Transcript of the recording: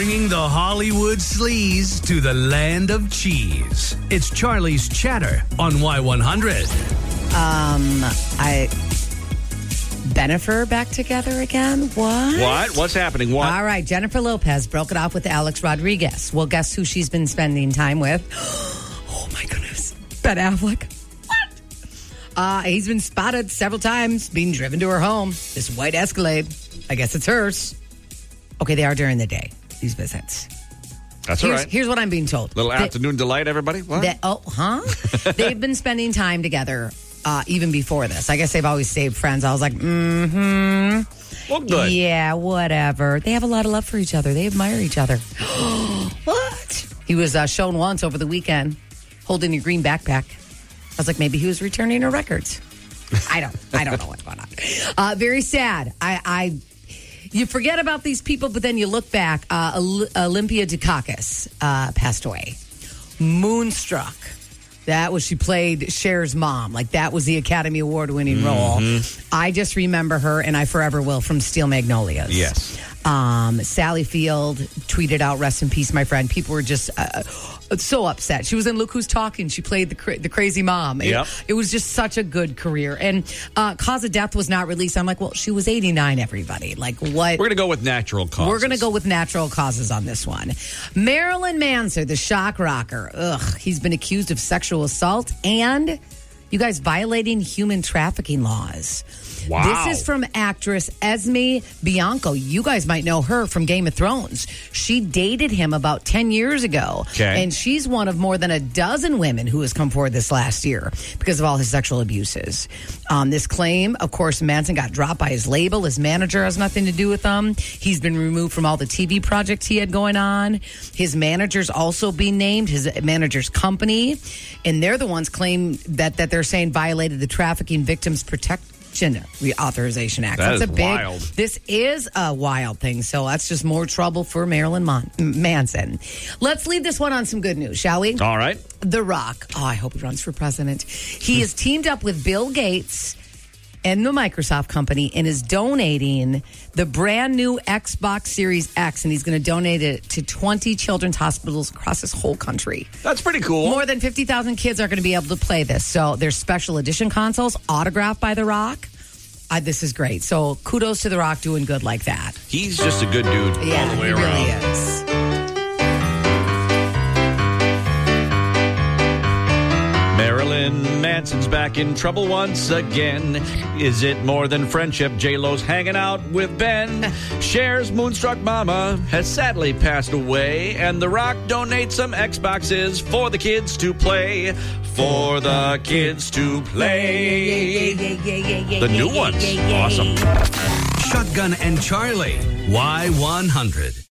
Bringing the Hollywood sleaze to the land of cheese. It's Charli's Chatter on Y100. Um, I. Bennifer back together again? What? What? What's happening? What? All right, Jennifer Lopez broke it off with Alex Rodriguez. Well, guess who she's been spending time with? Oh my goodness, Ben Affleck. What? Uh, he's been spotted several times being driven to her home. This white Escalade. I guess it's hers. Okay, they are during the day. These visits. That's Here's, right. here's what I'm being told. Little That- afternoon delight, everybody. What? that- oh, huh? they've been spending time together uh, even before this. I guess they've always stayed friends. I was like, mm-hmm. well, good. Yeah, whatever. They have a lot of love for each other. They admire each other. what? He was uh, shown once over the weekend holding a green backpack. I was like, maybe he was returning her records. I don't. I don't know what's going on. Uh, very sad. I, I. You forget about these people, but then you look back. Uh, Olympia Dukakis uh, passed away. Moonstruck. That was she played Cher's mom. Like that was the Academy Award winning role. I just remember her, and I forever will from Steel Magnolias. Yes. Um, Sally Field tweeted out, "Rest in peace, my friend." People were just uh, so upset. She was in Look Who's Talking. She played the cra- the crazy mom. It- Yep. It, was just such a good career. And uh, cause of death was not released. I'm like, well, she was 89. Everybody, like, what? We're going to go with natural causes. We're going to go with natural causes on this one. Marilyn Manson, the shock rocker. Ugh, he's been accused of sexual assault and you guys violating human trafficking laws. Wow. This is from actress Esme Bianco. You guys might know her from Game of Thrones. She dated him about 10 years ago. Okay. And she's one of more than a dozen women who has come forward this last year because of all his sexual abuses. Um, this claim, of course, Manson got dropped by his label. His manager has nothing to do with them. He's been removed from all the TV projects he had going on. His manager's also being named, his manager's company. And they're the ones claim that, that they're saying violated the Trafficking Victims Protection Reauthorization Act. That That's is a big, wild. This is a wild thing. So that's just more trouble for Marilyn Mon- Manson. Let's leave this one on some good news, shall we? All right. The Rock. Oh, I hope he runs for president. He has teamed up with Bill Gates and the Microsoft company and is donating the brand new Xbox Series X, and he's going to donate it to 20 children's hospitals across this whole country. That's pretty cool. More than 50,000 kids are going to be able to play this. So there's special edition consoles autographed by The Rock. Uh, this is great. So kudos to The Rock doing good like that. He's just a good dude Yeah, all the way he around. really is. Marilyn Manson's back in trouble once again. Is it more than friendship? J Lo's hanging out with Ben. Cher's Moonstruck Mama has sadly passed away, and The Rock donates some Xboxes for the kids to play. For the kids to play. The new ones. Awesome. Shotgun and Charli. Y100.